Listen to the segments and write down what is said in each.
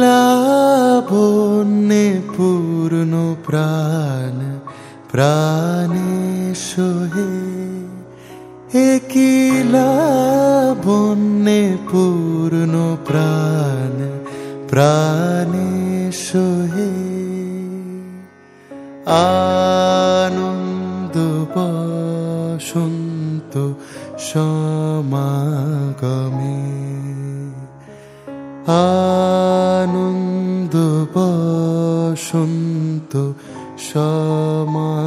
লাবণ্যে পূর্ণ প্রাণ প্রাণে সোহে একই পূর্ণ প্রাণ প্রাণে সোহে আনন্দ বসন্ত সমাগমে।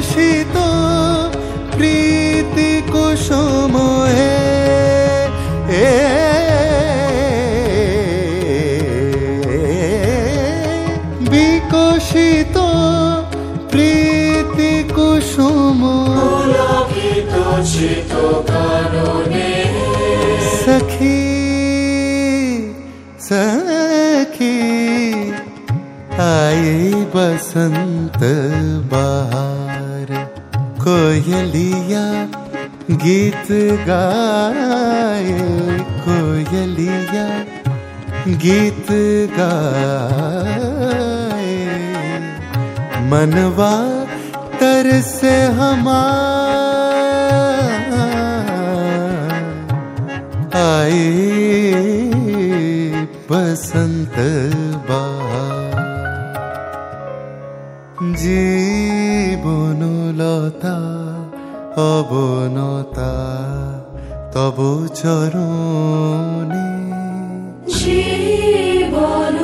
বিকশিত প্রীতি কুসুমে। এ বিকশিত প্রীতি কুসুম। सखी कोयलिया गीत गाए कोयलिया गीत गाए। मनवा तर से हमार आए बसंत बहार জীবনলতা অবনতা তব চরণে। জীবনলতা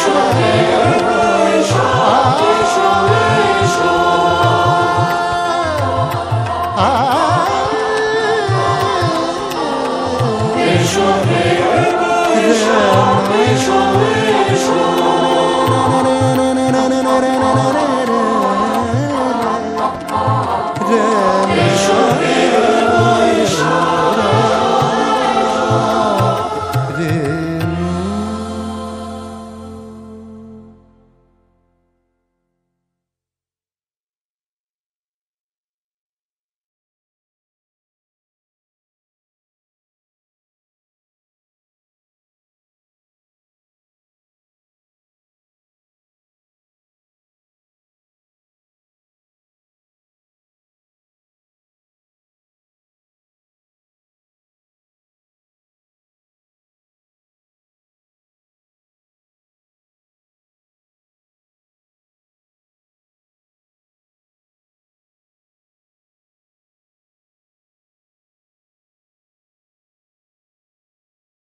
贝说尔贝啊又说说。